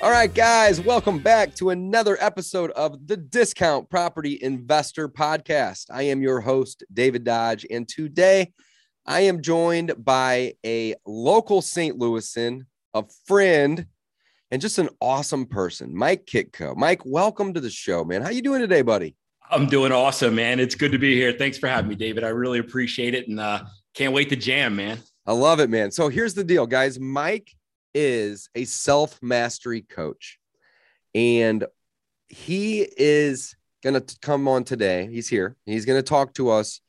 All right, guys, welcome back to another episode of the Discount Property Investor Podcast. I am your host, David Dodge, and today I am joined by a local St. Louisan, a friend, and just an awesome person, Mike Kitko. Mike, welcome to the show, man. How you doing today, buddy? I'm doing awesome, man. It's good to be here. Thanks for having me, David. I really appreciate it, and uh, can't wait to jam, man. I love it, man. So here's the deal, guys. Mike is a self mastery coach, and he is going to come on today. He's here. He's going to talk to us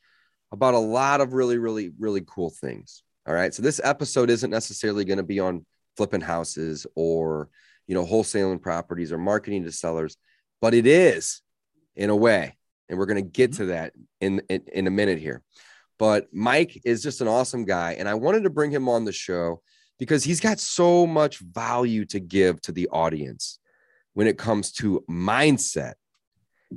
about a lot of really, really, really cool things. All right. So this episode isn't necessarily going to be on flipping houses or, you know, wholesaling properties or marketing to sellers, but it is in a way. And we're going to get mm-hmm. to that in, in, in a minute here. But Mike is just an awesome guy. And I wanted to bring him on the show because he's got so much value to give to the audience when it comes to mindset.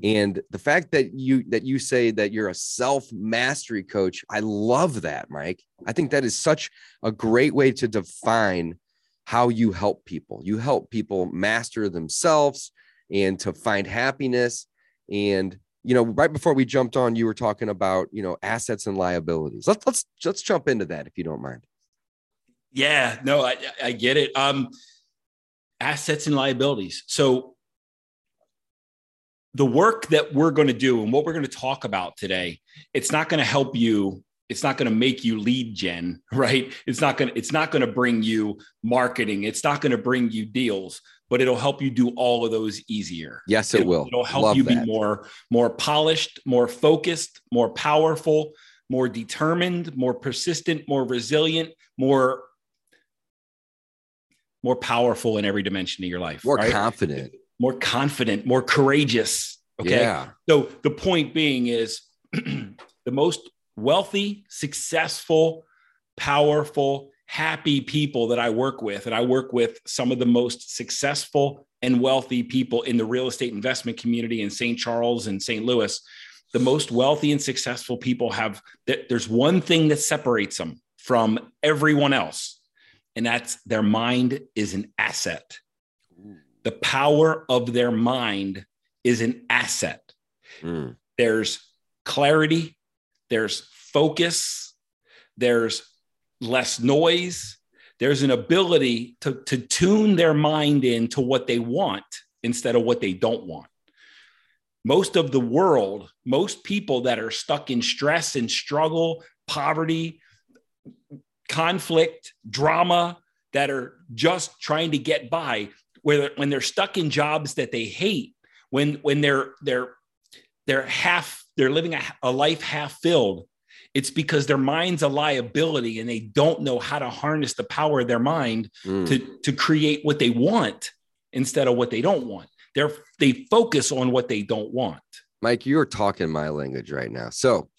And the fact that you that you say that you're a self mastery coach i love that mike. I think that is such a great way to define how you help people. You help people master themselves and to find happiness. And you know right before we jumped on you were talking about you know assets and liabilities. Let's let's let's jump into that if you don't mind yeah, no, I, I get it. Um, assets and liabilities. So the work that we're going to do and what we're going to talk about today, it's not going to help you. It's not going to make you lead gen, right? It's not going to, it's not going to bring you marketing. It's not going to bring you deals, but it'll help you do all of those easier. Yes, it it'll, will. It'll help Love you that. be more, more polished, more focused, more powerful, more determined, more persistent, more resilient, more more powerful in every dimension of your life, more right? confident, more confident, more courageous. Okay. Yeah. So the point being is the most wealthy, successful, powerful, happy people that I work with, and I work with some of the most successful and wealthy people in the real estate investment community in St. Charles and St. Louis. The most wealthy and successful people have that there's one thing that separates them from everyone else and that's their mind is an asset. The power of their mind is an asset. Mm. There's clarity, there's focus, there's less noise, there's an ability to, to tune their mind into what they want instead of what they don't want. Most of the world, most people that are stuck in stress and struggle, poverty, conflict, drama that are just trying to get by, where when they're stuck in jobs that they hate, when when they're they're they're half they're living a, a life half filled, it's because their mind's a liability and they don't know how to harness the power of their mind mm. to to create what they want instead of what they don't want. They're they focus on what they don't want. Mike, you're talking my language right now. So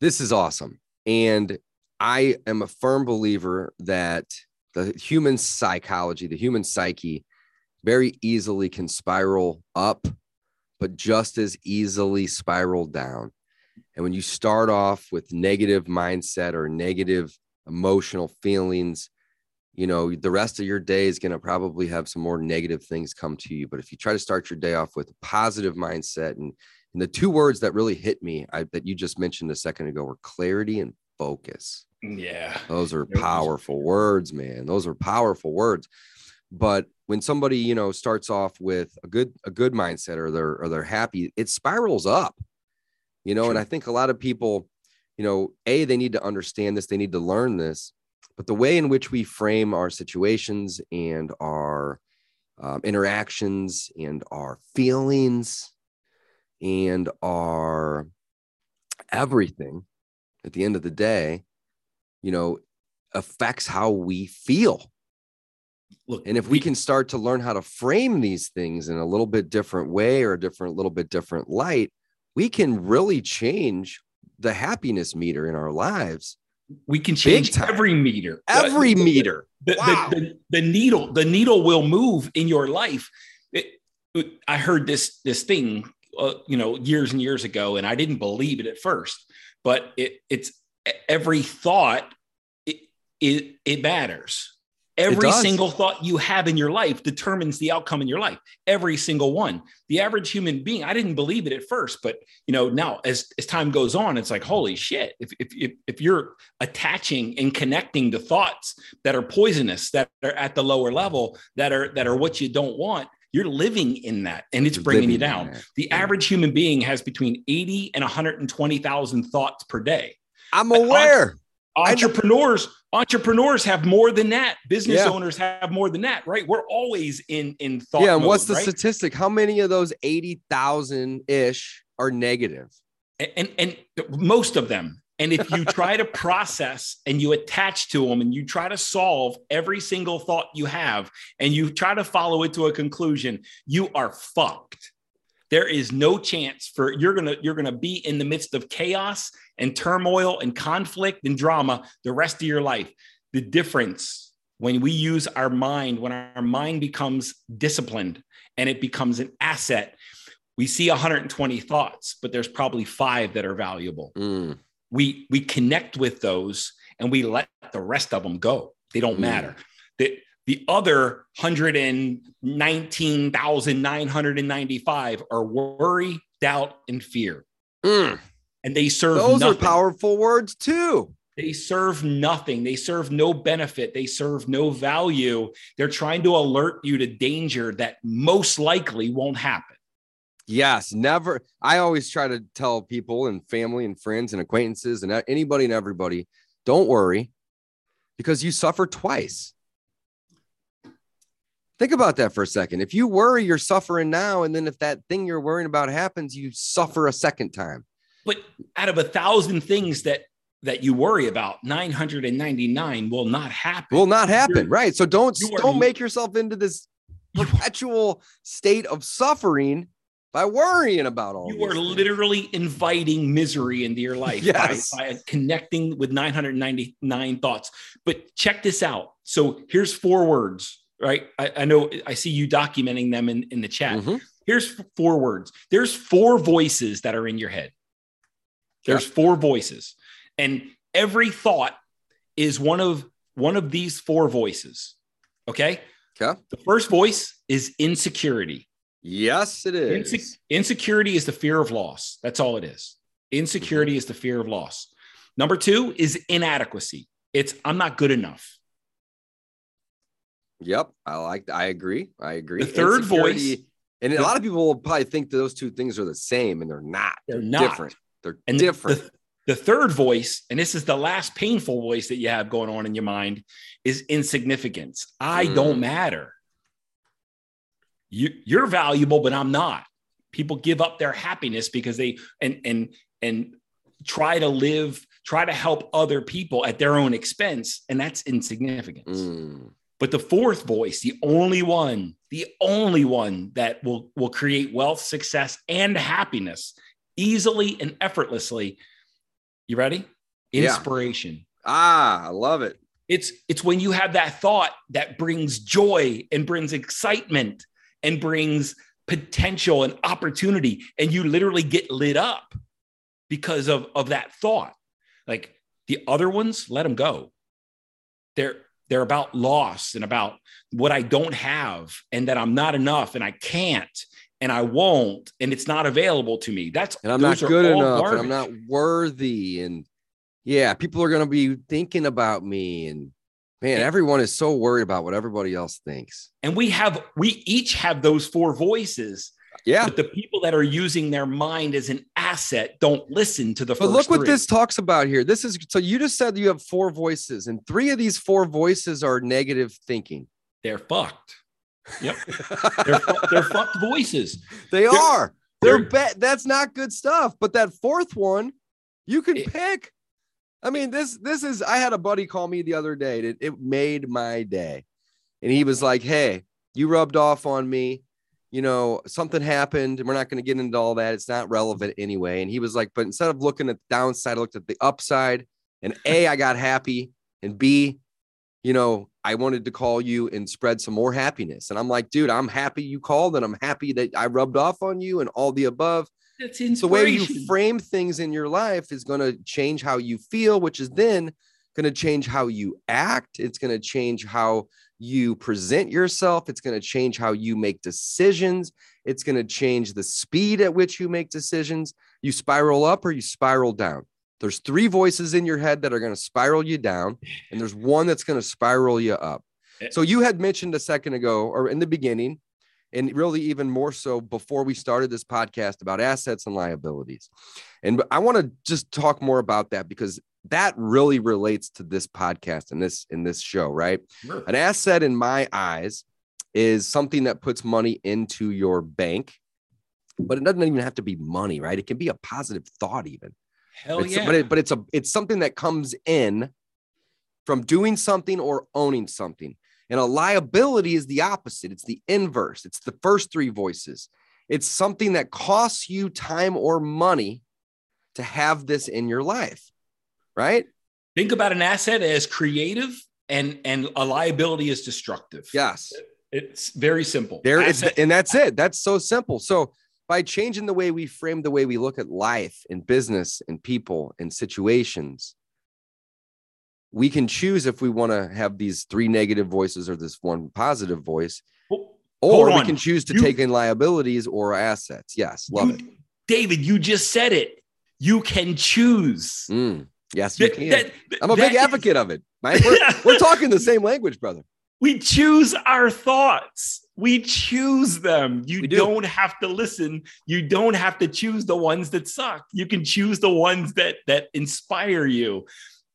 this is awesome. And I am a firm believer that the human psychology, the human psyche, very easily can spiral up, but just as easily spiral down. And when you start off with negative mindset or negative emotional feelings, you know, the rest of your day is going to probably have some more negative things come to you. But if you try to start your day off with a positive mindset, and, and the two words that really hit me I, that you just mentioned a second ago were clarity and focus. Yeah. Those are powerful words, man. Those are powerful words. But when somebody, you know, starts off with a good a good mindset or they're or they're happy, it spirals up. You know, and I think a lot of people, you know, A, they need to understand this, they need to learn this, but the way in which we frame our situations and our um, interactions and our feelings and our everything at the end of the day, you know, affects how we feel. Look, and if we, we can start to learn how to frame these things in a little bit different way or a different, little bit different light, we can really change the happiness meter in our lives. We can change every meter. Every the, meter. The, wow. the, the, needle, the needle will move in your life. It, I heard this this thing, uh, you know, years and years ago, and I didn't believe it at first. But it, it's every thought. It, it, it matters Every single thought you have in your life determines the outcome in your life. Every single one. The average human being, I didn't believe it at first, but you know, now as, as time goes on, it's like, holy shit. If, if, if, if you're attaching and connecting to thoughts that are poisonous, that are at the lower level, that are that are what you don't want, you're living in that and it's bringing you down. The average human being has between 80 and 120,000 thoughts per day. I'm aware. Entrepreneurs entrepreneurs have more than that business yeah. owners have more than that right we're always in in thought yeah and mode, what's the right? statistic how many of those 80,000 ish are negative and, and and most of them and if you try to process and you attach to them and you try to solve every single thought you have and you try to follow it to a conclusion you are fucked. There is no chance for you're gonna you're gonna be in the midst of chaos and turmoil and conflict and drama the rest of your life. The difference when we use our mind when our mind becomes disciplined and it becomes an asset we see 120 thoughts but there's probably five that are valuable. Mm. We we connect with those and we let the rest of them go they don't mm. matter the, the other 119,995 are worry, doubt, and fear. Mm. And they serve Those nothing. are powerful words too. They serve nothing. They serve no benefit. They serve no value. They're trying to alert you to danger that most likely won't happen. Yes, never. I always try to tell people and family and friends and acquaintances and anybody and everybody don't worry because you suffer twice. Think about that for a second. If you worry, you're suffering now. And then if that thing you're worrying about happens, you suffer a second time. But out of a thousand things that that you worry about, 999 will not happen. Will not happen. You're, right. So don't don't make yourself into this perpetual state of suffering by worrying about all you are things. literally inviting misery into your life yes. by, by connecting with 999 thoughts but check this out so here's four words right? I, I, know I see you documenting them in, in the chat. Mm-hmm. Here's four words. There's four voices that are in your head. There's yeah. four voices. And every thought is one of one of these four voices. Okay. Okay. The first voice is insecurity. Yes, it is. Inse- insecurity is the fear of loss. That's all it is. Insecurity mm-hmm. is the fear of loss. Number two is inadequacy. It's I'm not good enough. Yep, I like. I agree. I agree. The third voice, and a lot of people will probably think those two things are the same, and they're not. They're, they're not. different. They're and different. The, the third voice, and this is the last painful voice that you have going on in your mind, is insignificance. I mm. don't matter. You, you're valuable, but I'm not. People give up their happiness because they and and and try to live, try to help other people at their own expense, and that's insignificance. Mm. But the fourth voice, the only one, the only one that will, will create wealth, success, and happiness easily and effortlessly. You ready? Inspiration. Yeah. Ah, I love it. It's it's when you have that thought that brings joy and brings excitement and brings potential and opportunity and you literally get lit up because of of that thought. Like the other ones, let them go. They're they're about loss and about what I don't have and that I'm not enough and I can't and I won't and it's not available to me. That's and I'm not good enough and I'm not worthy. And yeah, people are going to be thinking about me. And man, everyone is so worried about what everybody else thinks. And we have, we each have those four voices yeah. But the people that are using their mind as an asset don't listen to the But look what this talks about here. This is so you just said you have four voices, and three of these four voices are negative thinking. They're fucked. Yep. they're, they're fucked voices. They they're, are. They're, they're bad. That's not good stuff. But that fourth one, you can it, pick. I mean, this this is I had a buddy call me the other day. It, it made my day. and he was like, Hey, you rubbed off on me. You know, something happened. We're not going to get into all that. It's not relevant anyway. And he was like, But instead of looking at the downside, I looked at the upside. And A, I got happy. And B, you know, I wanted to call you and spread some more happiness. And I'm like, dude, I'm happy you called and I'm happy that I rubbed off on you and all the above. That's the way you frame things in your life is going to change how you feel, which is then going to change how you act. It's going to change how you present yourself. It's going to change how you make decisions. It's going to change the speed at which you make decisions. You spiral up or you spiral down. There's three voices in your head that are going to spiral you down, and there's one that's going to spiral you up. Eh. So you had mentioned a second ago, or in the beginning, and really even more so before we started this podcast about assets and liabilities. And I want to just talk more about that because that really relates to this podcast and this in this show, right? Sure. An asset in my eyes is something that puts money into your bank, but it doesn't even have to be money, right? It can be a positive thought even. Hell it's, yeah. But, it, but it's a it's something that comes in from doing something or owning something. And a liability is the opposite. It's the inverse. It's the first three voices. It's something that costs you time or money to have this in your life. Right? Think about an asset as creative and and a liability is destructive. Yes. It's very simple. There is, and that's it. That's so simple. So by changing the way we frame the way we look at life and business and people and situations, we can choose if we want to have these three negative voices or this one positive voice, or we can choose to you, take in liabilities or assets. Yes, love you, it. David, you just said it. You can choose. Mm, yes, you can. That, I'm a big advocate is, of it. We're, we're talking the same language, brother. We choose our thoughts. We choose them. You do. don't have to listen. You don't have to choose the ones that suck. You can choose the ones that that inspire you.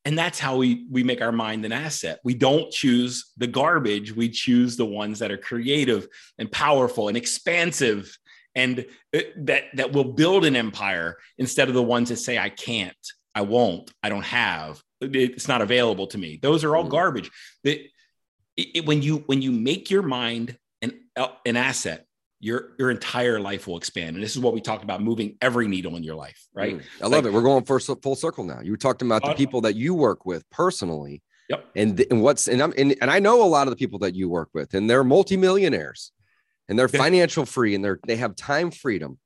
And that's how we we make our mind an asset. We don't choose the garbage. We choose the ones that are creative and powerful and expansive and uh, that that will build an empire instead of the ones that say I can't, I won't, I don't have, it's not available to me. Those are all mm. garbage. It, it, when you when you make your mind an uh, an asset, your your entire life will expand. And this is what we talked about: moving every needle in your life. Right? Mm, I love like, it. We're going for full circle now. You were talking about the people that you work with personally. Yep. And and what's and I'm and, and I know a lot of the people that you work with, and they're multimillionaires, and they're financial free, and they're they have time freedom,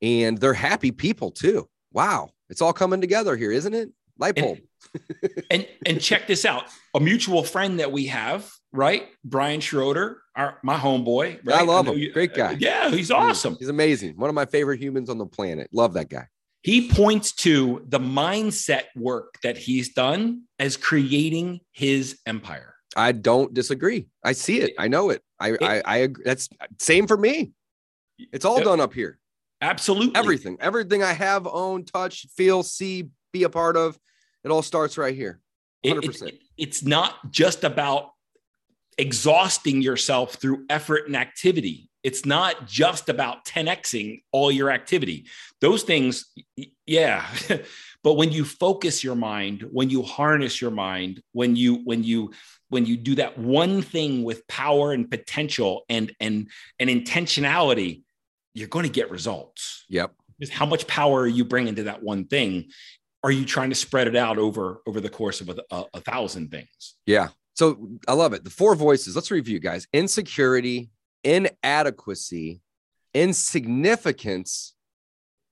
and they're happy people too. Wow, it's all coming together here, isn't it? Light bulb. And, and, and check this out: a mutual friend that we have, right? Brian Schroeder, our my homeboy. Right? I love I him. You, Great guy. Uh, yeah, he's awesome. He's amazing. One of my favorite humans on the planet. Love that guy. He points to the mindset work that he's done as creating his empire. I don't disagree. I see it. I know it. I it, I, I agree. That's same for me. It's all done up here. Absolutely. Everything. Everything I have, own, touch, feel, see, be a part of. It all starts right here. 100%. It, it, it's not just about exhausting yourself through effort and activity. It's not just about 10xing all your activity. Those things, yeah. but when you focus your mind, when you harness your mind, when you when you when you do that one thing with power and potential and and and intentionality, you're going to get results. Yep. Because how much power are you bringing to that one thing? Are you trying to spread it out over over the course of a, a, a thousand things? Yeah, so I love it. The four voices. Let's review, guys. Insecurity, inadequacy, insignificance,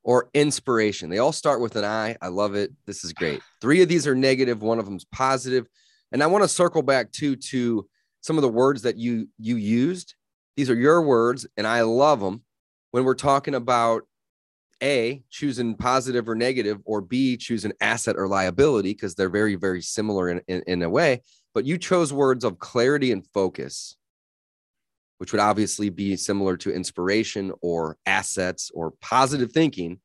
or inspiration. They all start with an I. I love it. This is great. Three of these are negative. One of them's positive. And I want to circle back too to some of the words that you you used. These are your words, and I love them. When we're talking about a choosing positive or negative, or B choosing asset or liability, because they're very very similar in, in, in a way but you chose words of clarity and focus, which would obviously be similar to inspiration or assets or positive thinking.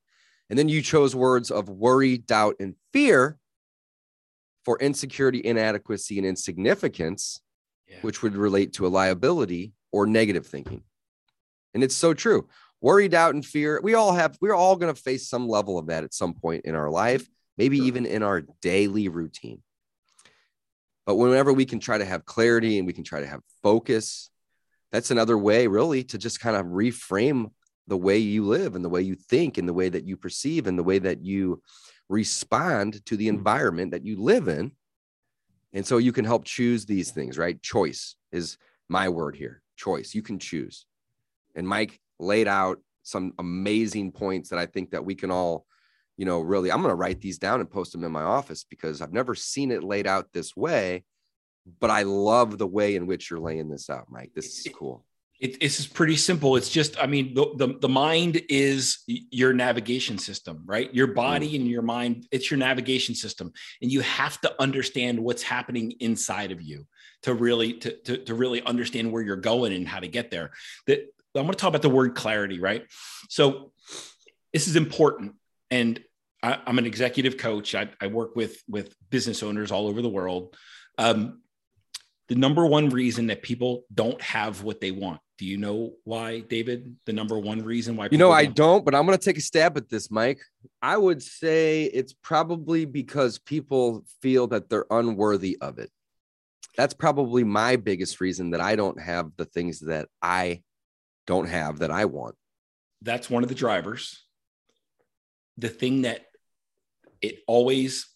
And then you chose words of worry, doubt, and fear for insecurity, inadequacy, and insignificance, yeah. which would relate to a liability or negative thinking. And it's so true. Worry, doubt, and fear. We all have, we're all going to face some level of that at some point in our life, maybe sure. even in our daily routine. But whenever we can try to have clarity and we can try to have focus, that's another way, really, to just kind of reframe the way you live and the way you think and the way that you perceive and the way that you respond to the mm. environment that you live in. And so you can help choose these things, right? Choice is my word here choice. You can choose. And Mike laid out some amazing points that I think that we can all, you know, really, I'm going to write these down and post them in my office because I've never seen it laid out this way. But I love the way in which you're laying this out, Mike. This is cool. It, it's pretty simple. It's just, I mean, the, the, the, mind is your navigation system, right? Your body mm. and your mind, it's your navigation system. And you have to understand what's happening inside of you to really, to, to, to really understand where you're going and how to get there. That I'm going to talk about the word clarity, right? So this is important. And I, am an executive coach. I, I, work with, with business owners all over the world. Um, the number one reason that people don't have what they want do you know why, David? The number one reason why? You know, I don't, but I'm going to take a stab at this, Mike. I would say it's probably because people feel that they're unworthy of it. That's probably my biggest reason that I don't have the things that I don't have that I want. That's one of the drivers. The thing that it always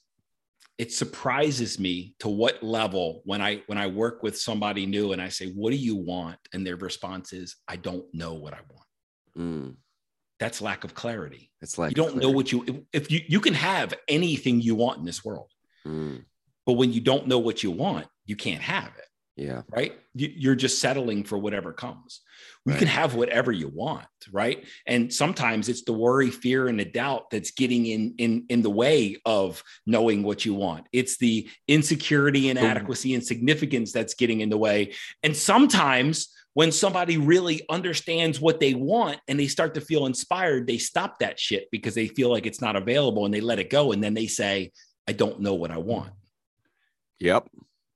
it surprises me to what level when i when i work with somebody new and i say what do you want and their response is i don't know what i want mm. that's lack of clarity it's like you don't clarity. know what you if you you can have anything you want in this world mm. but when you don't know what you want you can't have it yeah. Right. You're just settling for whatever comes. We right. can have whatever you want. Right. And sometimes it's the worry, fear, and the doubt that's getting in in in the way of knowing what you want. It's the insecurity, inadequacy, and significance that's getting in the way. And sometimes when somebody really understands what they want and they start to feel inspired, they stop that shit because they feel like it's not available and they let it go. And then they say, I don't know what I want. Yep.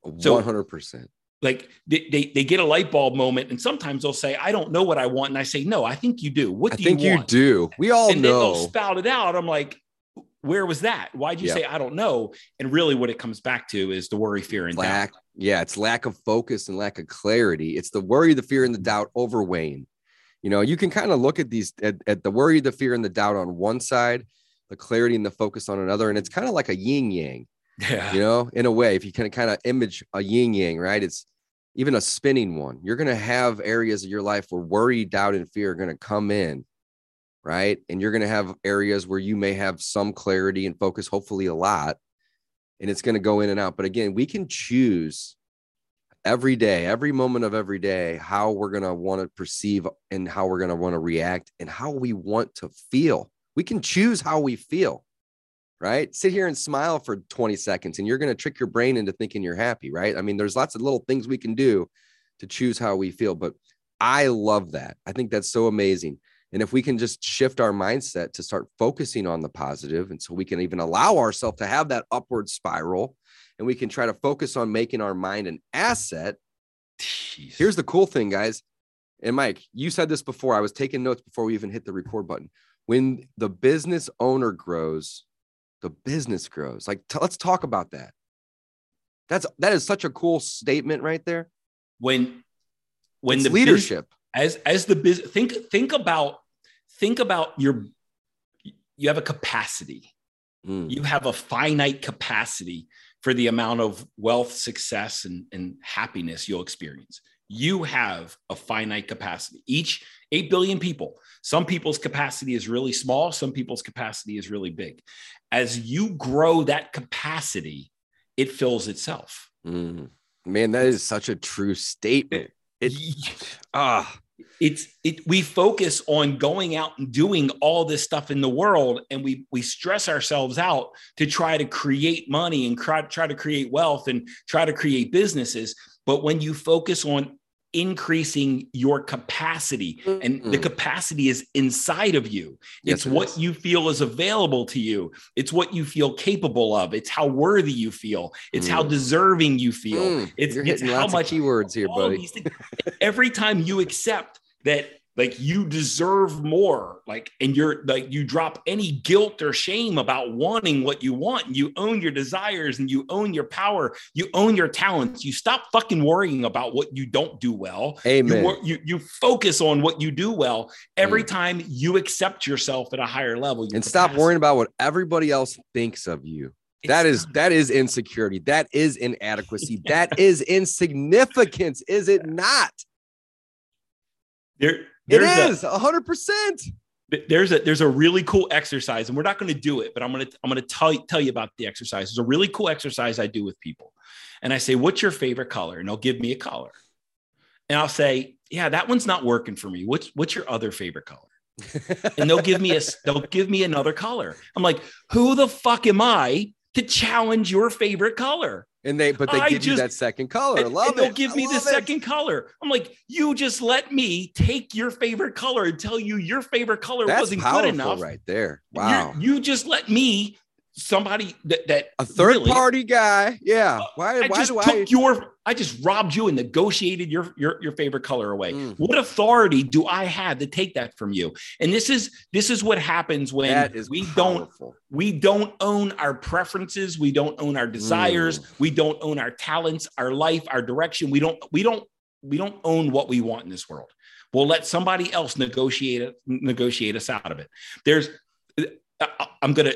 100%. So, like they, they, they get a light bulb moment and sometimes they'll say i don't know what i want and i say no i think you do. What do I think you, you do. We all and know then they'll spout it out. I'm like where was that? Why'd you yep. say i don't know? And really what it comes back to is the worry fear and lack doubt. yeah it's lack of focus and lack of clarity. It's the worry the fear and the doubt overweighing. You know you can kind of look at these at, at the worry the fear and the doubt on one side the clarity and the focus on another and it's kind of like a yin yang yeah. You know, in a way, if you can kind of image a yin yang, right? It's even a spinning one. You're going to have areas of your life where worry, doubt, and fear are going to come in, right? And you're going to have areas where you may have some clarity and focus, hopefully a lot, and it's going to go in and out. But again, we can choose every day, every moment of every day, how we're going to want to perceive and how we're going to want to react and how we want to feel. We can choose how we feel right? Sit here and smile for 20 seconds and you're going to trick your brain into thinking you're happy, right? I mean, there's lots of little things we can do to choose how we feel, but I love that. I think that's so amazing. And if we can just shift our mindset to start focusing on the positive, and so we can even allow ourselves to have that upward spiral, and we can try to focus on making our mind an asset. Jeez. Here's the cool thing, guys. And Mike, you said this before. I was taking notes before we even hit the record button. When the business owner grows, the business grows. Like, t- let's talk about that. That's that is such a cool statement right there. When when it's the leadership biz, as as the business think think about think about your you have a capacity. Mm. You have a finite capacity for the amount of wealth, success, and, and happiness you'll experience. You have a finite capacity. Each 8 billion people. Some people's capacity is really small, some people's capacity is really big. As you grow that capacity, it fills itself. Mm. Man, that is such a true statement. It, ah, it's it we focus on going out and doing all this stuff in the world and we we stress ourselves out to try to create money and try, try to create wealth and try to create businesses but when you focus on increasing your capacity mm-hmm. and the capacity is inside of you. It's yes, what you feel is available to you. It's what you feel capable of. It's how worthy you feel. It's mm. how deserving you feel. Mm. it's, it's how much keywords here buddy. every time you accept that like you deserve more. Like and you're like you drop any guilt or shame about wanting what you want. And you own your desires and you own your power. You own your talents. You stop fucking worrying about what you don't do well. Amen. you, you, you focus on what you do well every mm. time you accept yourself at a higher level and stop worrying about what everybody else thinks of you. It's that is not. that is insecurity. That is inadequacy. That is insignificance is it not? There it is a hundred percent. There's a there's a really cool exercise, and we're not going to do it, but I'm gonna I'm gonna tell tell you about the exercise. It's a really cool exercise I do with people, and I say, "What's your favorite color?" And they'll give me a color, and I'll say, "Yeah, that one's not working for me. What's what's your other favorite color?" and they'll give me a they'll give me another color. I'm like, "Who the fuck am I to challenge your favorite color?" And they, but they I give just, you that second color. And, love and it. They'll give I me the it. second color. I'm like, you just let me take your favorite color and tell you your favorite color That's wasn't good enough. Right there. Wow. You're, you just let me somebody that, that a third really, party guy. Yeah. Uh, why, I why just do took I your I just robbed you and negotiated your your, your favorite color away. Mm. What authority do I have to take that from you? And this is this is what happens when we powerful. don't we don't own our preferences, we don't own our desires, mm. we don't own our talents, our life, our direction. We don't we don't we don't own what we want in this world. We'll let somebody else negotiate negotiate us out of it. There's I'm gonna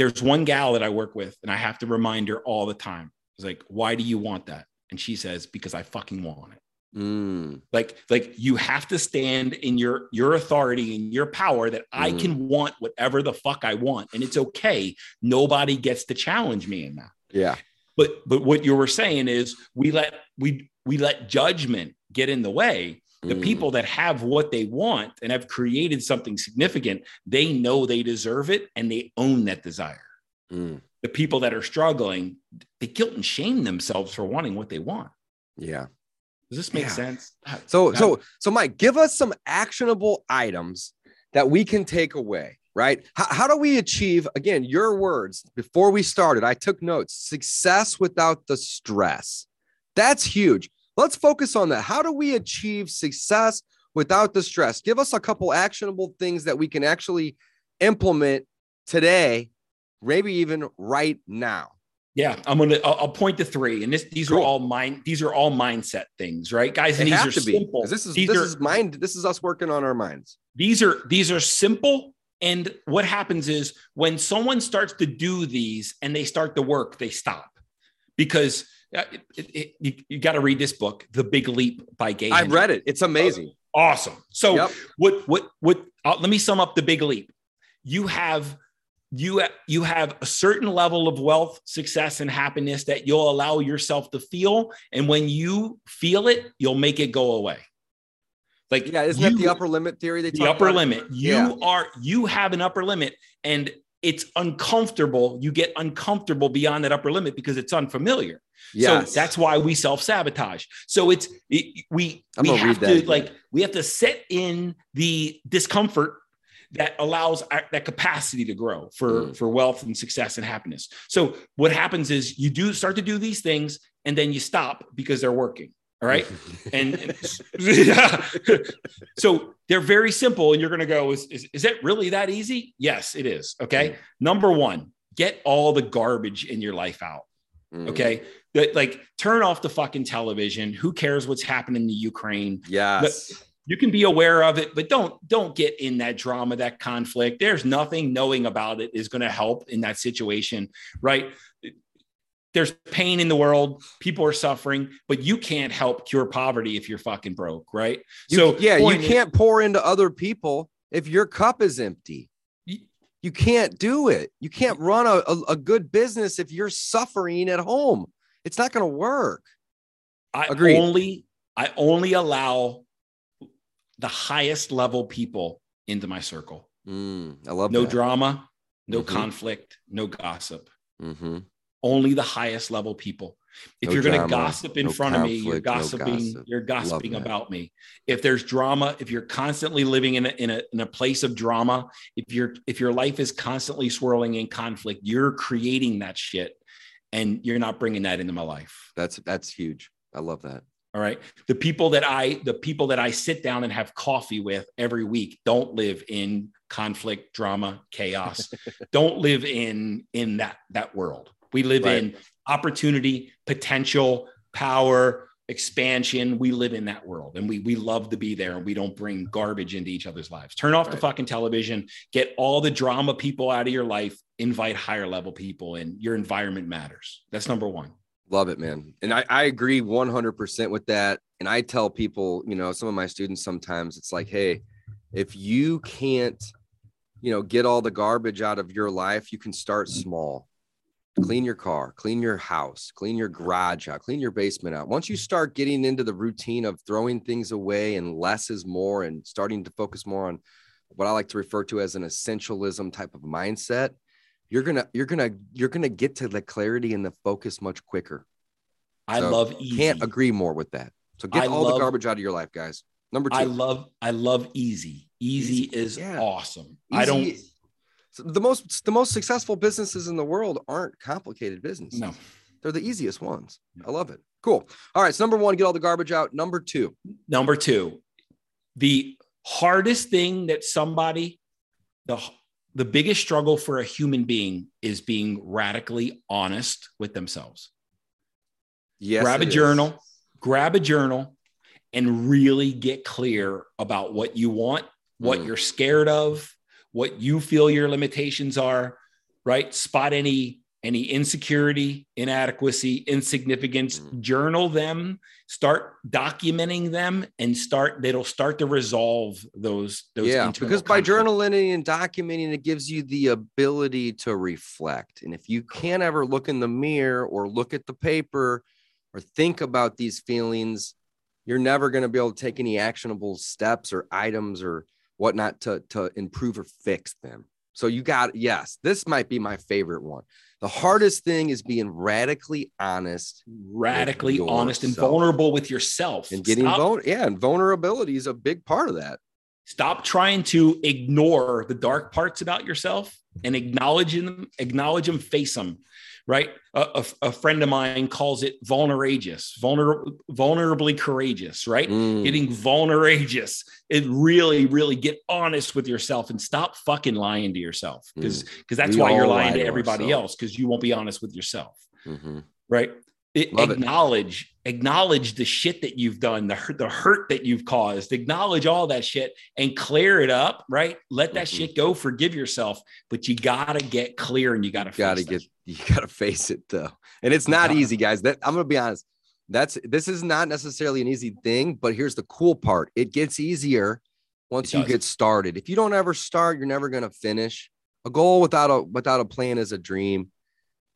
there's one gal that I work with, and I have to remind her all the time. It's like, why do you want that? And she says, because I fucking want it. Mm. Like, like you have to stand in your your authority and your power that mm. I can want whatever the fuck I want, and it's okay. Nobody gets to challenge me in that. Yeah. But but what you were saying is we let we we let judgment get in the way the mm. people that have what they want and have created something significant, they know they deserve it and they own that desire. Mm. The people that are struggling, they guilt and shame themselves for wanting what they want. Yeah. Does this make yeah. sense? So, so, so, Mike, give us some actionable items that we can take away, right? How, how do we achieve, again, your words before we started? I took notes success without the stress. That's huge. Let's focus on that. How do we achieve success without the stress? Give us a couple actionable things that we can actually implement today, maybe even right now. Yeah, I'm gonna. I'll, I'll point to three, and this these cool. are all mind. These are all mindset things, right, guys? And they these are simple. This is these this are, is mind. This is us working on our minds. These are these are simple. And what happens is when someone starts to do these and they start to work, they stop because it, it, you, you got to read this book, The Big Leap by Gay. I've read it. It's amazing. Awesome. So yep. what what what? Uh, let me sum up the Big Leap. You have you you have a certain level of wealth, success, and happiness that you'll allow yourself to feel, and when you feel it, you'll make it go away. Like yeah, isn't you, that the upper limit theory? They the upper about? limit. You yeah. are you have an upper limit, and it's uncomfortable. You get uncomfortable beyond that upper limit because it's unfamiliar. Yes. So that's why we self sabotage. So it's it, we I'm we have to like we have to set in the discomfort that allows our, that capacity to grow for mm. for wealth and success and happiness. So what happens is you do start to do these things and then you stop because they're working. All right. and, and yeah. so they're very simple. And you're going to go, is, is, is, it really that easy? Yes, it is. Okay. Mm. Number one, get all the garbage in your life out. Mm. Okay. Like turn off the fucking television. Who cares what's happening in the Ukraine? Yes. you can be aware of it, but don't don't get in that drama, that conflict. There's nothing knowing about it is going to help in that situation, right? There's pain in the world people are suffering but you can't help cure poverty if you're fucking broke right? You, so yeah you can't pour into other people if your cup is empty. You can't do it. You can't run a, a, a good business if you're suffering at home. It's not going to work. I Agreed. only i only allow the highest level people into my circle. Mm, i love no that. drama no mm-hmm. conflict no gossip. Mm-hmm only the highest level people. If no you're going to gossip in no front conflict, of me, you're gossiping, no you're gossiping about me. If there's drama, if you're constantly living in a, in a in a place of drama, if you're if your life is constantly swirling in conflict, you're creating that shit and you're not bringing that into my life. That's that's huge. I love that. All right. The people that I the people that I sit down and have coffee with every week don't live in conflict, drama, chaos. don't live in in that that world. We live right. in opportunity, potential, power, expansion. We live in that world and we we love to be there and we don't bring garbage into each other's lives. Turn off right. the fucking television, get all the drama people out of your life, invite higher level people and your environment matters. That's number 1. Love it, man. And I, I agree 100% with that. And I tell people, you know, some of my students sometimes it's like, hey, if you can't, you know, get all the garbage out of your life, you can start small clean your car, clean your house, clean your garage out, clean your basement out. Once you start getting into the routine of throwing things away and less is more and starting to focus more on what I like to refer to as an essentialism type of mindset, you're going to you're going to you're going to get to the clarity and the focus much quicker. I so love easy. Can't agree more with that. So get I all love, the garbage out of your life, guys. Number 2. I love I love easy. Easy, easy. is yeah. awesome. Easy, I don't the most the most successful businesses in the world aren't complicated businesses. No, they're the easiest ones. I love it. Cool. All right. So number one, get all the garbage out. Number two. Number two, the hardest thing that somebody, the the biggest struggle for a human being is being radically honest with themselves. Yes. Grab a journal, is. grab a journal, and really get clear about what you want, what mm. you're scared of, what you feel your limitations are, right? Spot any any insecurity, inadequacy, insignificance, mm. journal them, start documenting them and start it'll start to resolve those those Yeah, because by journaling and documenting it gives you the ability to reflect. And if you can't ever look in the mirror or look at the paper or think about these feelings, you're never going to be able to take any actionable steps or items or whatnot to to improve or fix them. So you got yes, this might be my favorite one. The hardest thing is being radically honest, radically honest and vulnerable with yourself. And getting vulnerable, yeah, and vulnerability is a big part of that. Stop trying to ignore the dark parts about yourself and acknowledge them, acknowledge them, face them right? A, a, a, friend of mine calls it vulnerageous, vulner, vulnerably courageous, right? Mm. Getting vulnerageous. It really, really get honest with yourself and stop fucking lying to yourself because because mm. that's we why you're lying to everybody else because you won't be honest with yourself, mm-hmm. right? It, acknowledge. Acknowledge the shit that you've done the hurt, the hurt that you've caused acknowledge all that shit and clear it up right? Let that mm-hmm. shit go forgive yourself but you gotta get clear and you gotta gotta get you gotta face it though. And it's not easy guys. That i'm gonna be honest. That's this is not necessarily an easy thing but here's the cool part. It gets easier once you get started. If you don't ever start you're never gonna finish. A goal without a without a plan is a dream.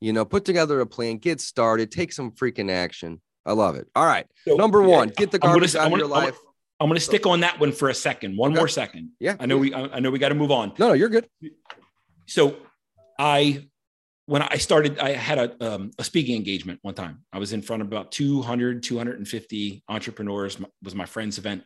You know, put together a plan, get started, take some freaking action. I love it. All right. So, Number one, get the garbage gonna, out of your life. I'm going to stick on that one for a second. One okay. more second. Yeah. I know we, I know we got to move on. No, no, you're good. So I, when I started, I had a, um, a speaking engagement one time. I was in front of about 200, 250 entrepreneurs. was my friend's event.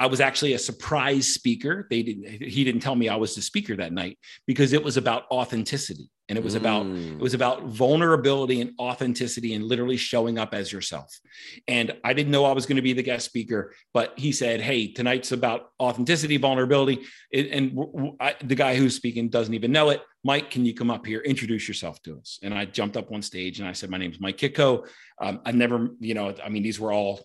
I was actually a surprise speaker. They didn't, he didn't tell me I was the speaker that night because it was about authenticity and it was about mm. it was about vulnerability and authenticity and literally showing up as yourself. And i didn't know i was going to be the guest speaker but he said hey tonight's about authenticity vulnerability. And the guy who's speaking doesn't even know it. Mike can you come up here? Introduce yourself to us. And i jumped up on stage and i said my name is mike Kitko um, i never you know i mean these were all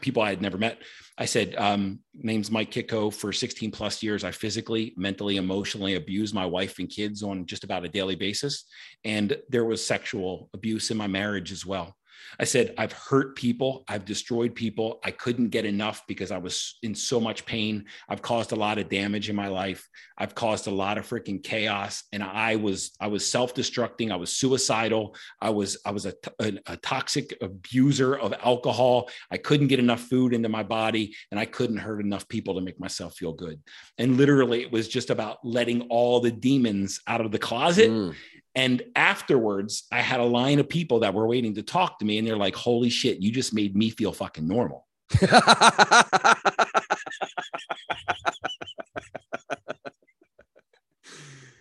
people I had never met. I said, um, name's Mike Kitko. For 16 plus years, I physically, mentally, emotionally abused my wife and kids on just about a daily basis. And there was sexual abuse in my marriage as well. I said, I've hurt people. I've destroyed people. I couldn't get enough because I was in so much pain. I've caused a lot of damage in my life. I've caused a lot of freaking chaos. And I was, I was self-destructing. I was suicidal. I was, I was a, a, a toxic abuser of alcohol. I couldn't get enough food into my body and I couldn't hurt enough people to make myself feel good. And literally it was just about letting all the demons out of the closet mm. And afterwards, I had a line of people that were waiting to talk to me, and they're like, Holy shit, you just made me feel fucking normal.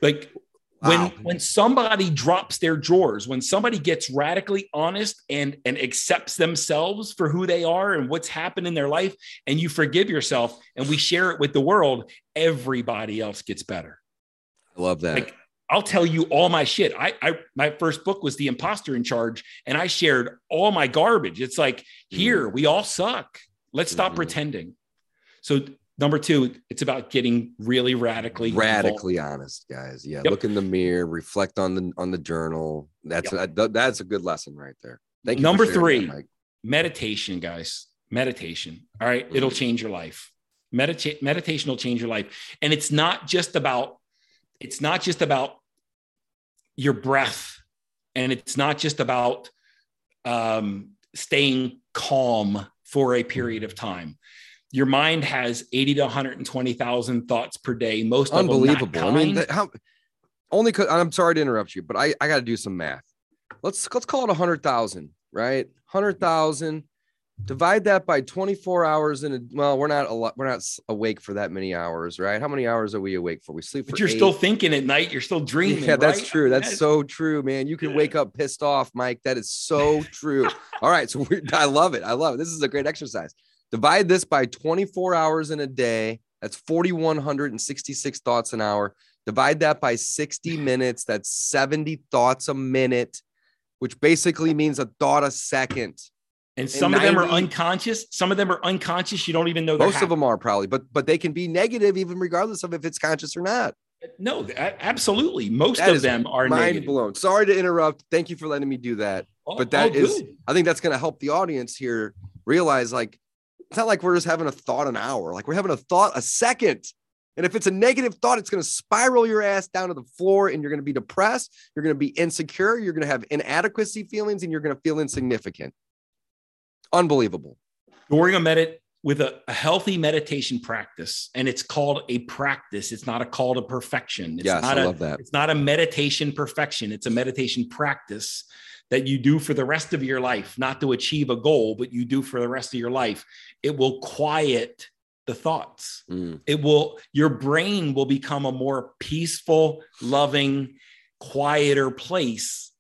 like when when somebody drops their drawers, when somebody gets radically honest and, and accepts themselves for who they are and what's happened in their life, and you forgive yourself and we share it with the world, everybody else gets better. I love that. Like, I'll tell you all my shit. I, I my first book was The Imposter in Charge, and I shared all my garbage. It's like, here, mm. we all suck. Let's stop mm-hmm. pretending. So Number two, it's about getting really radically radically involved. honest, guys. Yeah, yep. look in the mirror, reflect on the on the journal. That's yep. a, that's a good lesson right there. Thank you. Number three, that, meditation, guys. Meditation. All right, mm-hmm. it'll change your life. Meditate meditation will change your life, and it's not just about it's not just about your breath, and it's not just about um, staying calm for a period of time your mind has 80 to 120,000 thoughts per day. Most unbelievable. I mean, how only because I'm sorry to interrupt you, but I, I got to do some math. Let's let's call it a hundred thousand, right? Hundred thousand. Divide that by 24 hours in a well, we're not a lot, we're not awake for that many hours, right? How many hours are we awake for? We sleep for But you're eight. still thinking at night, you're still dreaming. Yeah, that's true. That's so true, man. You can wake up pissed off, Mike. That is so true. All right. So I love it. I love it. This is a great exercise. Divide this by 24 hours in a day. That's 4,166 thoughts an hour. Divide that by 60 minutes. That's 70 thoughts a minute, which basically means a thought a second. And some and of 90, them are unconscious. Some of them are unconscious. You don't even know. Most happening. of them are probably, but but they can be negative even regardless of if it's conscious or not. No, absolutely. Most that of them are mind negative. blown. Sorry to interrupt. Thank you for letting me do that. Oh, but that oh, is, I think that's going to help the audience here realize like it's not like we're just having a thought an hour. Like we're having a thought a second. And if it's a negative thought, it's going to spiral your ass down to the floor and you're going to be depressed. You're going to be insecure. You're going to have inadequacy feelings and you're going to feel insignificant. Unbelievable. During a medit with a, a, healthy meditation practice, and it's called a practice. It's not a call to perfection. It's yes, not I a, love that. It's not a meditation perfection. It's a meditation practice that you do for the rest of your life, not to achieve a goal, but you do for the rest of your life, it will quiet the thoughts. Mm. It will, your brain will become a more peaceful, loving, quieter place.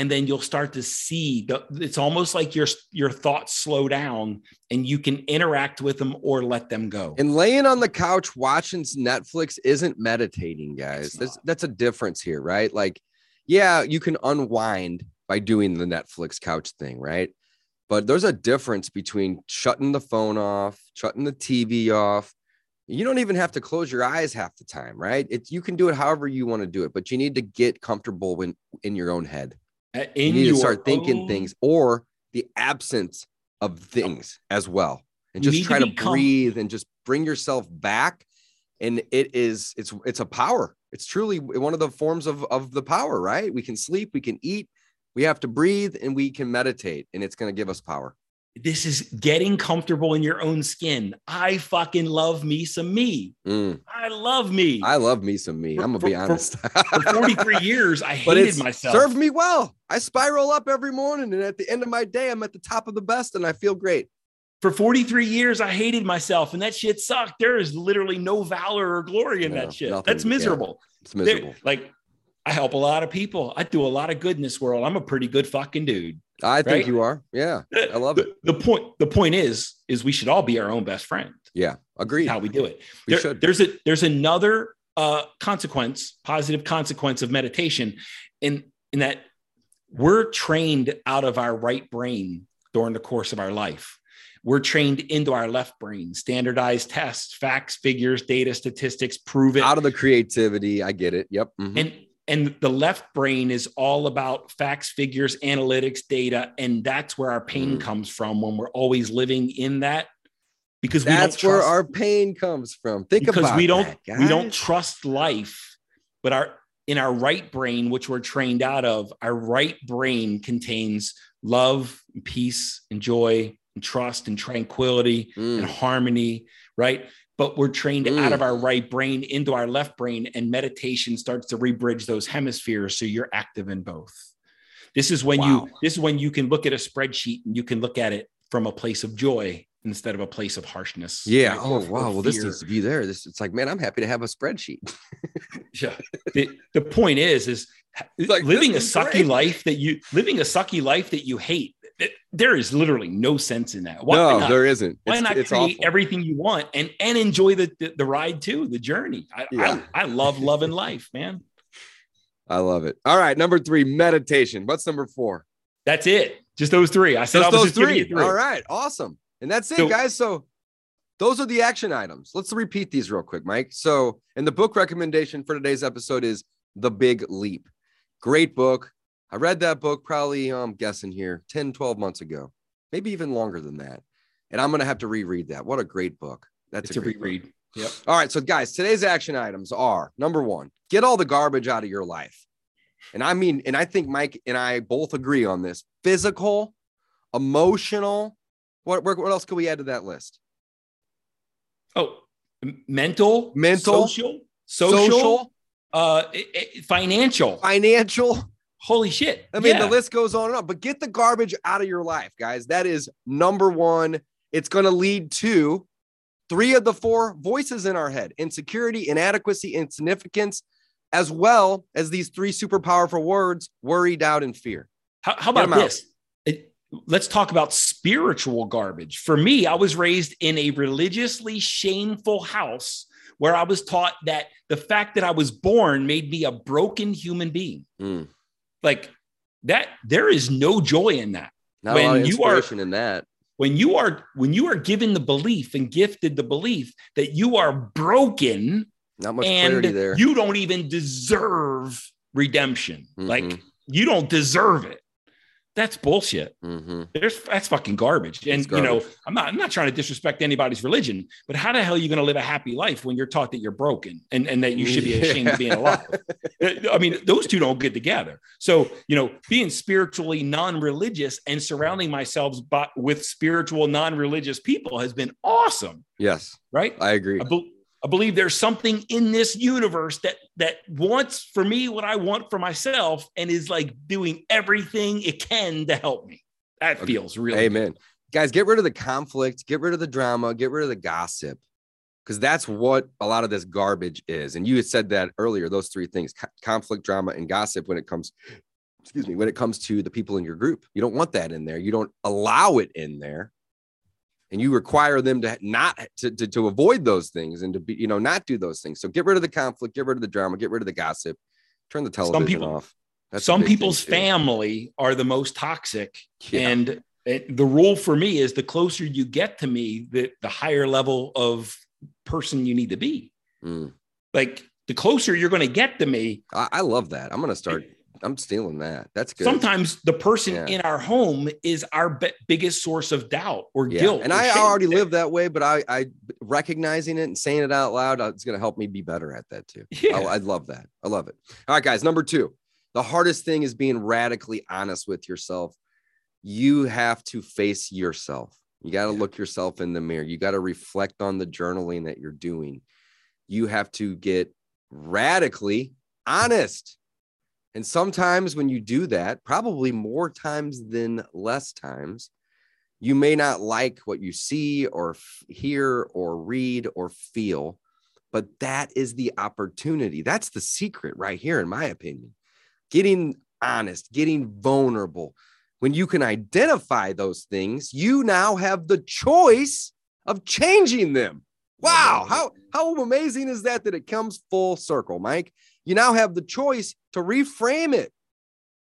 And then you'll start to see the, it's almost like your, your thoughts slow down and you can interact with them or let them go. And laying on the couch watching Netflix isn't meditating, guys. That's, that's a difference here, right? Like, yeah, you can unwind by doing the Netflix couch thing, right? But there's a difference between shutting the phone off, shutting the TV off. You don't even have to close your eyes half the time, right? It's you can do it however you want to do it, but you need to get comfortable when in your own head. In you need to start thinking own... things or the absence of things as well. And just try to, to breathe and just bring yourself back. And it is it's it's a power. It's truly one of the forms of, of the power, right? We can sleep, we can eat, we have to breathe and we can meditate, and it's going to give us power. This is getting comfortable in your own skin. I fucking love me some me. Mm. I love me. I love me some me. I'm gonna be honest. For, for 43 years, I hated myself. Served me well. I spiral up every morning, and at the end of my day, I'm at the top of the best, and I feel great. For 43 years, I hated myself, and that shit sucked. There is literally no valor or glory in no, that shit. That's miserable. Yeah, it's miserable. There, like I help a lot of people. I do a lot of good in this world. I'm a pretty good fucking dude. I right? think you are. Yeah. I love it. The, the, point, the point is, is we should all be our own best friend. Yeah. Agreed. How we do it. We there, should. There's a there's another uh consequence, positive consequence of meditation in in that we're trained out of our right brain during the course of our life. We're trained into our left brain, standardized tests, facts, figures, data, statistics, prove it. Out of the creativity. I get it. Yep. Mm-hmm. And and the left brain is all about facts, figures, analytics, data. And that's where our pain mm. comes from when we're always living in that. Because that's where our pain comes from. Think about it. because about we don't that, we don't trust life, but our in our right brain, which we're trained out of, our right brain contains love, and peace, and joy, and trust, and tranquility, mm. and harmony, right? But we're trained mm. out of our right brain into our left brain and meditation starts to rebridge those hemispheres so you're active in both this is when wow. you this is when you can look at a spreadsheet and you can look at it from a place of joy instead of a place of harshness yeah right? oh or, wow or well this needs to be there this it's like man i'm happy to have a spreadsheet yeah the, the point is is like living a sucky great. life that you living a sucky life that you hate. It, there is literally no sense in that. Why no, not, there isn't. Why it's, not it's create awful. everything you want and and enjoy the the, the ride too, the journey? I, yeah. I, I love loving life, man. I love it. All right, number three, meditation. What's number four? That's it. Just those three. I said just those three. three. All right, awesome. And that's it, so, guys. So those are the action items. Let's repeat these real quick, Mike. So, and the book recommendation for today's episode is The Big Leap. Great book. I read that book probably, I'm guessing here, 10, 12 months ago, maybe even longer than that. And I'm going to have to reread that. What a great book. That's it's a, a reread. Book. Yep. All right. So, guys, today's action items are number one, get all the garbage out of your life. And I mean, and I think Mike and I both agree on this physical, emotional. What, what else could we add to that list? Oh, mental, mental, social, social, social uh, financial, financial. Holy shit! I mean, yeah. the list goes on and on. But get the garbage out of your life, guys. That is number one. It's going to lead to three of the four voices in our head: insecurity, inadequacy, insignificance, as well as these three super powerful words: worry, doubt, and fear. How, how about this? let's talk about spiritual garbage. For me, I was raised in a religiously shameful house where I was taught that the fact that I was born made me a broken human being. Mm. Like that, there is no joy in that. Not when you are in that. When you are when you are given the belief and gifted the belief that you are broken, not much clarity there. You don't even deserve redemption. Mm-hmm. Like you don't deserve it that's bullshit. Mm-hmm. There's that's fucking garbage. And garbage. you know, I'm not I'm not trying to disrespect anybody's religion, but how the hell are you going to live a happy life when you're taught that you're broken and, and that you should be ashamed of being alive? I mean, those two don't get together. So, you know, being spiritually non-religious and surrounding myself by, with spiritual non-religious people has been awesome. Yes. Right? I agree. I be- I believe there's something in this universe that that wants for me what I want for myself and is like doing everything it can to help me. That okay. feels really Amen. Good. Guys, get rid of the conflict, get rid of the drama, get rid of the gossip. Because that's what a lot of this garbage is. And you had said that earlier, those three things conflict, drama, and gossip when it comes, excuse me, when it comes to the people in your group. You don't want that in there. You don't allow it in there and you require them to not to, to, to avoid those things and to be you know not do those things. So get rid of the conflict get rid of the drama get rid of the gossip turn the television some people, off. That's some people's family are the most toxic yeah. and the rule for me is the closer you get to me the, the higher level of person you need to be. Mm. like the closer you're going to get to me I, I love that. I'm going to start I'm stealing that. That's good. Sometimes the person yeah. in our home is our be- biggest source of doubt or yeah. guilt. And I already live that way, but I, I recognizing it and saying it out loud, uh, it's going to help me be better at that too. Yeah. I, I love that. I love it. All right, guys. Number two, the hardest thing is being radically honest with yourself. You have to face yourself. You got to look yourself in the mirror. You got to reflect on the journaling that you're doing. You have to get radically honest and sometimes when you do that, probably more times than less times, you may not like what you see or f- hear or read or feel, but that is the opportunity. That's the secret right here, in my opinion. Getting honest, getting vulnerable. When you can identify those things, you now have the choice of changing them. Wow, how, how amazing is that that it comes full circle, Mike? You now have the choice to reframe it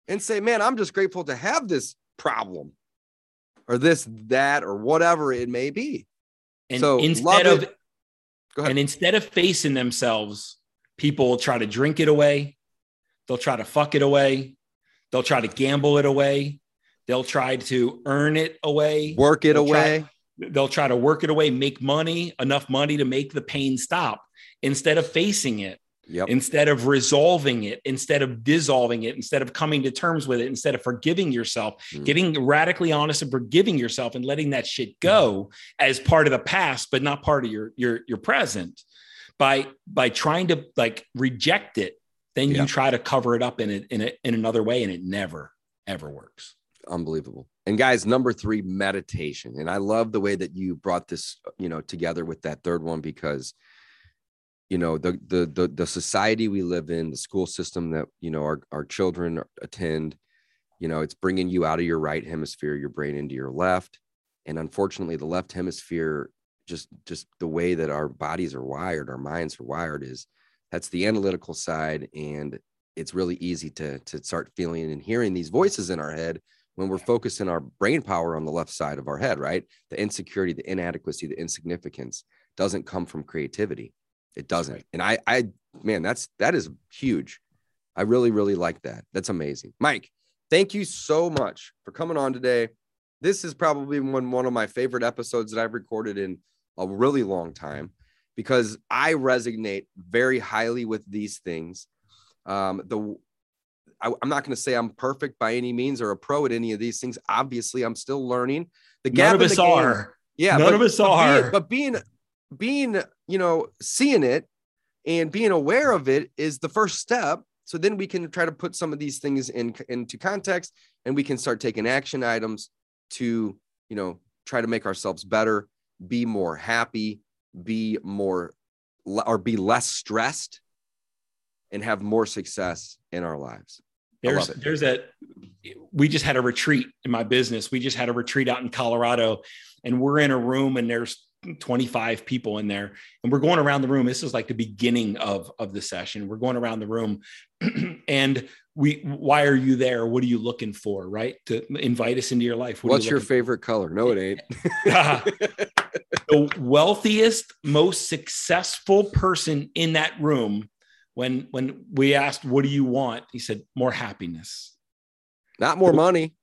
and say, man, I'm just grateful to have this problem or this, that, or whatever it may be. And so instead of, and instead of facing themselves, people will try to drink it away. They'll try to fuck it away. They'll try to gamble it away. They'll try to earn it away, work it they'll away. Try, they'll try to work it away, make money, enough money to make the pain stop instead of facing it Yep. Instead of resolving it, instead of dissolving it, instead of coming to terms with it, instead of forgiving yourself, mm. getting radically honest and forgiving yourself and letting that shit go as part of the past, but not part of your your your present. By by trying to like reject it, then yep. you try to cover it up in it in, a, in another way, and it never ever works. Unbelievable. And guys, number three, meditation. And I love the way that you brought this, you know, together with that third one because you know the, the the the society we live in the school system that you know our, our children attend you know it's bringing you out of your right hemisphere your brain into your left. And unfortunately the left hemisphere just just the way that our bodies are wired our minds are wired is that's the analytical side. And it's really easy to to start feeling and hearing these voices in our head when we're focusing our brain power on the left side of our head right? The insecurity the inadequacy the insignificance doesn't come from creativity it doesn't. Right. And I, I, man, that's that is huge. I really, really like that. That's amazing. Mike, thank you so much for coming on today. This is probably one, one of my favorite episodes that I've recorded in a really long time because I resonate very highly with these things. Um, the I, am not going to say I'm perfect by any means or a pro at any of these things. Obviously, I'm still learning. The gap None of us are. Yeah, none but, of us are. Being, but being being, you know, seeing it and being aware of it is the first step. So then we can try to put some of these things in into context and we can start taking action items to, you know, try to make ourselves better, be more happy, be more or be less stressed and have more success in our lives. There's there's a we just had a retreat in my business. We just had a retreat out in Colorado and we're in a room and there's 25 people in there and we're going around the room. This is like the beginning of of the session. We're going around the room and we why are you there? What are you looking for right? To invite us into your life. What what's you your favorite for? color? No it ain't. The wealthiest most successful person in that room when when we asked what do you want? he said more happiness. Not more money.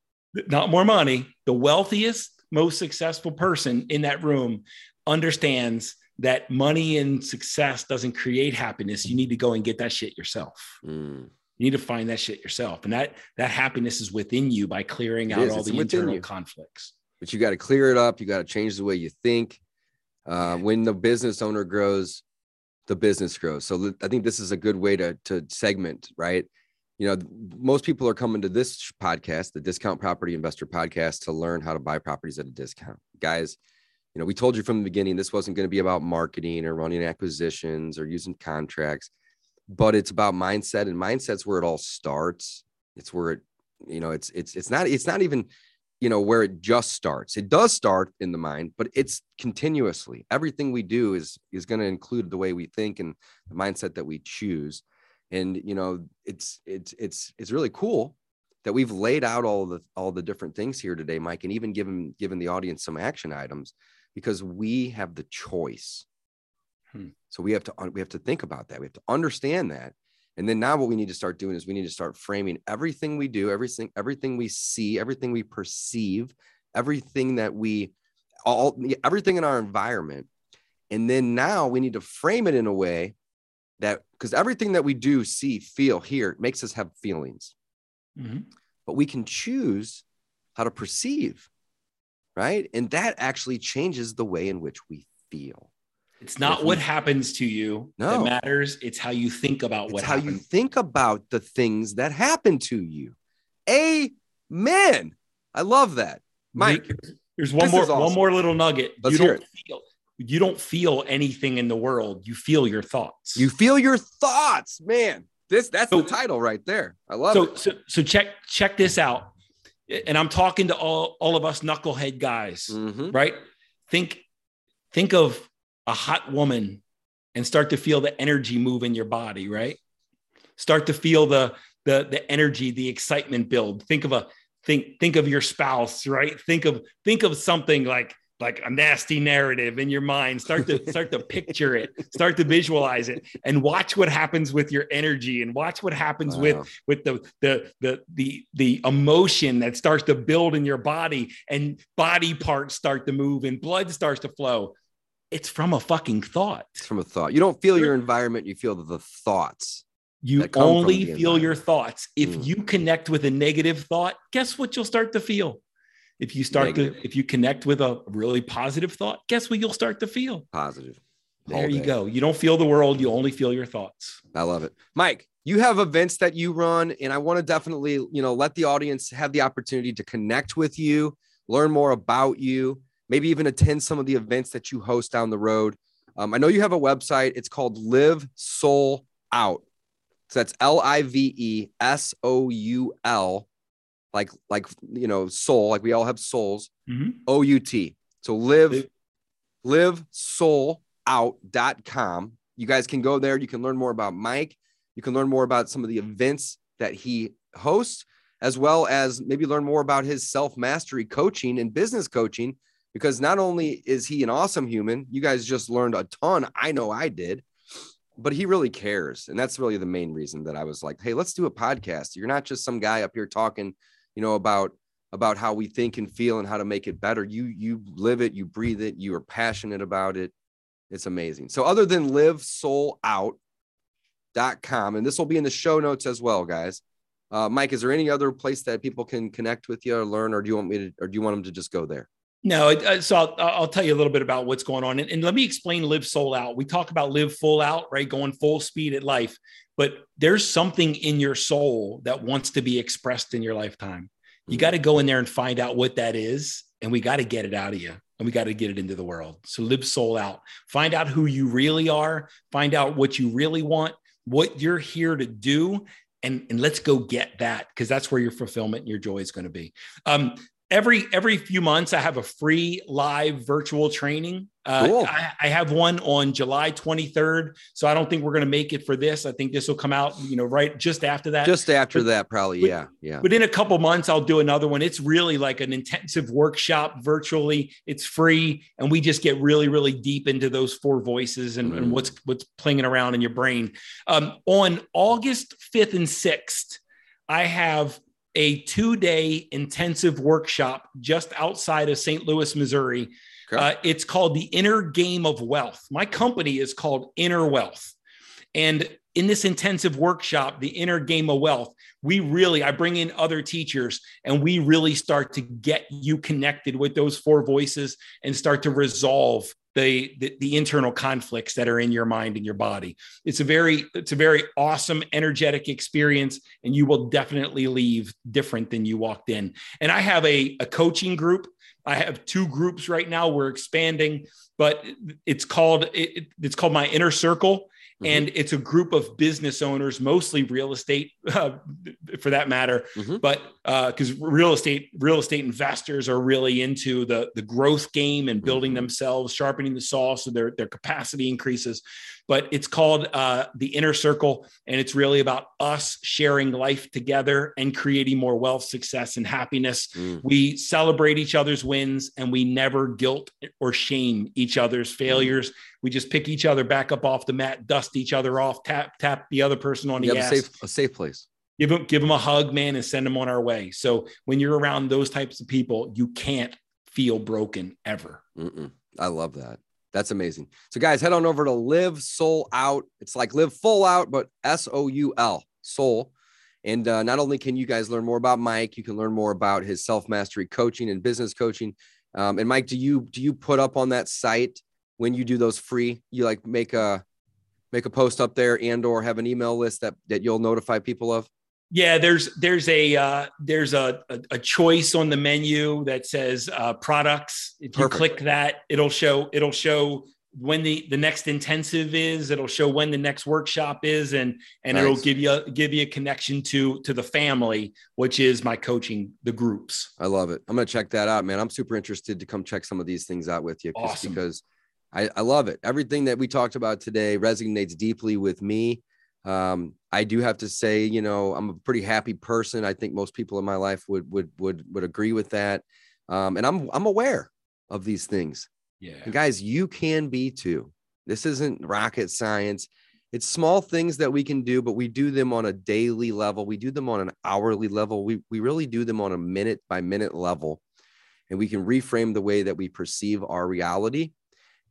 Not more money. The wealthiest most successful person in that room understands that money and success doesn't create happiness. You need to go and get that shit yourself. Mm. You need to find that shit yourself. And that that happiness is within you by clearing it out is. all it's the internal you. conflicts. But you got to clear it up. You got to change the way you think. Uh, when the business owner grows, the business grows. So I think this is a good way to to segment, right? You know, most people are coming to this podcast, the Discount Property Investor Podcast, to learn how to buy properties at a discount. Guys, you know, we told you from the beginning this wasn't going to be about marketing or running acquisitions or using contracts, but it's about mindset and mindset's where it all starts. It's where it, you know, it's it's it's not it's not even, you know, where it just starts. It does start in the mind, but it's continuously. Everything we do is is going to include the way we think and the mindset that we choose. And you know, it's it's it's it's really cool that we've laid out all the all the different things here today, Mike, and even given given the audience some action items because we have the choice. Hmm. So we have to we have to think about that. We have to understand that. And then now what we need to start doing is we need to start framing everything we do, everything everything we see, everything we perceive, everything that we all everything in our environment. And then now we need to frame it in a way that because everything that we do, see, feel, hear makes us have feelings. Mm-hmm. But we can choose how to perceive right? And that actually changes the way in which we feel. It's not what happens to you no. that matters. It's how you think about what how you think about the things that happen to you. Amen. I love that. Mike. Here's one more awesome. one more little nugget. Let's you don't feel you don't feel anything in the world. You feel your thoughts. You feel your thoughts, man. This that's so, the title right there. I love so, it. So so check check this out and I'm talking to all, all of us knucklehead guys, mm-hmm. right? Think, think of a hot woman and start to feel the energy move in your body, right? Start to feel the, the, the energy, the excitement build. Think of a, think, think of your spouse, right? Think of, think of something like, like a nasty narrative in your mind start to start to picture it start to visualize it and watch what happens with your energy and watch what happens wow. with with the, the the the the emotion that starts to build in your body and body parts start to move and blood starts to flow. It's from a fucking thought. It's from a thought. You don't feel your environment you feel the thoughts you only feel your thoughts. If mm. you connect with a negative thought guess what you'll start to feel if you start Negative. to if you connect with a really positive thought guess what you'll start to feel? Positive. There you go. You don't feel the world you only feel your thoughts. I love it. Mike you have events that you run and i want to definitely you know let the audience have the opportunity to connect with you learn more about you maybe even attend some of the events that you host down the road. Um, I know you have a website. It's called Live Soul Out. So that's L I V E S O U L, like like you know soul, like we all have souls. Mhm. O U T. So live Live- live soul out.com. You guys can go there. You can learn more about Mike. You can learn more about some of the events that he hosts, as well as maybe learn more about his self mastery coaching and business coaching. Because not only is he an awesome human, you guys just learned a ton. I know I did, but he really cares. And that's really the main reason that I was like, hey, let's do a podcast. You're not just some guy up here talking, you know, about about how we think and feel and how to make it better. You you live it, you breathe it, you are passionate about it. It's amazing. So other than live soul out com, and this will be in the show notes as well, guys. Uh, Mike, is there any other place that people can connect with you or learn, or do you want me to, or do you want them to just go there? No, uh, so I'll, I'll tell you a little bit about what's going on, and, and let me explain live soul out. We talk about live full out, right? Going full speed at life, but there's something in your soul that wants to be expressed in your lifetime. You got to go in there and find out what that is, and we got to get it out of you, and we got to get it into the world. So live soul out. Find out who you really are. Find out what you really want, what you're here to do, and and let's go get that because that's where your fulfillment and your joy is going to be. Um, every every few months i have a free live virtual training uh, Cool. I, I have one on july 23rd so i don't think we're going to make it for this i think this will come out you know right just after that Just after But- that, probably. but- yeah, yeah. but in a couple months i'll do another one it's really like an intensive workshop virtually it's free and we just get really really deep into those four voices and, and Mm. what's what's playing around in your brain um, on august 5th and 6th i have a two-day intensive workshop just outside of st louis missouri. Okay. uh, it's called the inner game of wealth. My company is called inner wealth. And in this intensive workshop the inner game of wealth we really i bring in other teachers and we really start to get you connected with those four voices and start to resolve the, the the internal conflicts that are in your mind and your body. It's a very it's a very awesome energetic experience and you will definitely leave different than you walked in. And i have a, a coaching group. I have two groups right now. We're expanding but it's called it, it's called my inner circle Mhm. and it's a group of business owners, mostly real estate, uh, for that matter. Mhm. But because real estate, real estate investors are really into the the growth game and building Mhm. themselves, sharpening the saw so their their capacity increases. But it's called uh, the inner circle, and it's really about us sharing life together and creating more wealth, success, and happiness. Mm. We celebrate each other's wins, and we never guilt or shame each other's failures. We just pick each other back up off the mat, dust each other off, tap tap the other person on the You a ass, safe, a safe place. give them give them a hug, man, and send them on our way. So when you're around those types of people, you can't feel broken ever. Mm-mm. I love that. That's amazing. So, guys, head on over to Live Soul Out. It's like Live Full Out, but S O U L, Soul. And uh, not only can you guys learn more about Mike, you can learn more about his self mastery coaching and business coaching. Um, and Mike, do you do you put up on that site when you do those free? You like make a make a post up there and or have an email list that that you'll notify people of? Yeah, there's there's a uh, there's a, a a choice on the menu that says uh, products. If you Perfect. click that, it'll show it'll show when the the next intensive is. It'll show when the next workshop is, and and it'll give you a, give you a connection to to the family, which is my coaching, the groups. I love it. I'm gonna check that out, man. I'm super interested to come check some of these things out with you, Awesome. because I, I love it. Everything that we talked about today resonates deeply with me. Um, I do have to say, you know, I'm a pretty happy person. I think most people in my life would would would would agree with that. Um, and I'm I'm aware of these things. Yeah, And guys, you can be too. This isn't rocket science. It's small things that we can do, but we do them on a daily level. We do them on an hourly level. We, we really do them on a minute by minute level. And we can reframe the way that we perceive our reality.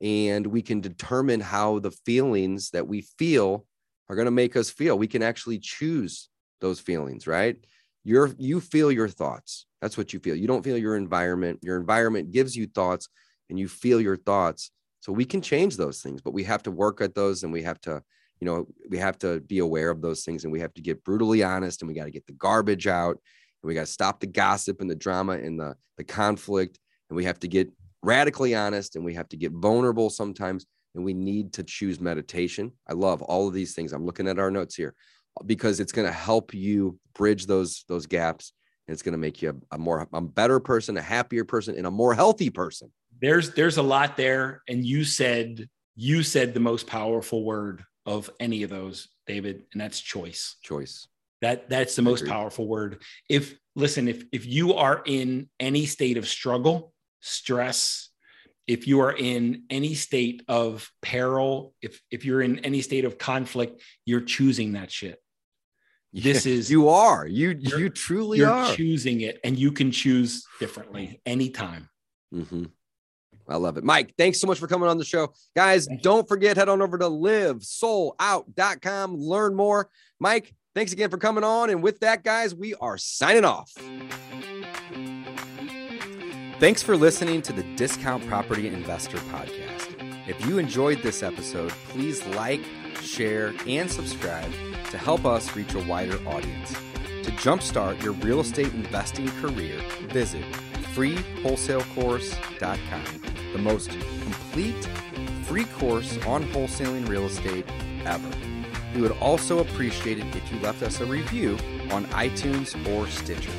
And we can determine how the feelings that we feel are going to make us feel. We can actually choose those feelings, right? You're, you feel your thoughts. That's what you feel. You don't feel your environment. Your environment gives you thoughts and you feel your thoughts. So we can change those things, but we have to work at those and we have to, you know, we have to be aware of those things and we have to get brutally honest and we got to get the garbage out and we got to stop the gossip and the drama and the, the conflict. And we have to get radically honest and we have to get vulnerable sometimes and we need to choose meditation. I love all of these things. I'm looking at our notes here because it's going to help you bridge those those gaps and it's going to make you a, a, more a better person, a happier person, and a more healthy person. There's there's a lot there, and you said you said the most powerful word of any of those, David, and that's choice. Choice. That that's the most powerful word. If listen, if if you are in any state of struggle, stress, if you are in any state of peril, if if you're in any state of conflict, you're choosing that shit. This is you are you you truly you're are choosing it, and you can choose differently anytime. Mm-hmm. I love it. Mike, thanks so much for coming on the show. Guys, don't forget, head on over to livesoulout.com, learn more. Mike, thanks again for coming on. And with that, guys, we are signing off. Thanks for listening to the Discount Property Investor Podcast. If you enjoyed this episode, please like, share, and subscribe to help us reach a wider audience. To jumpstart your real estate investing career, visit freewholesalecourse.com, the most complete free course on wholesaling real estate ever. We would also appreciate it if you left us a review on iTunes or Stitcher.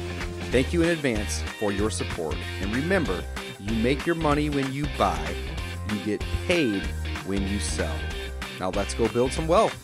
Thank you in advance for your support. And remember, you make your money when you buy, you get paid when you sell. Now let's go build some wealth.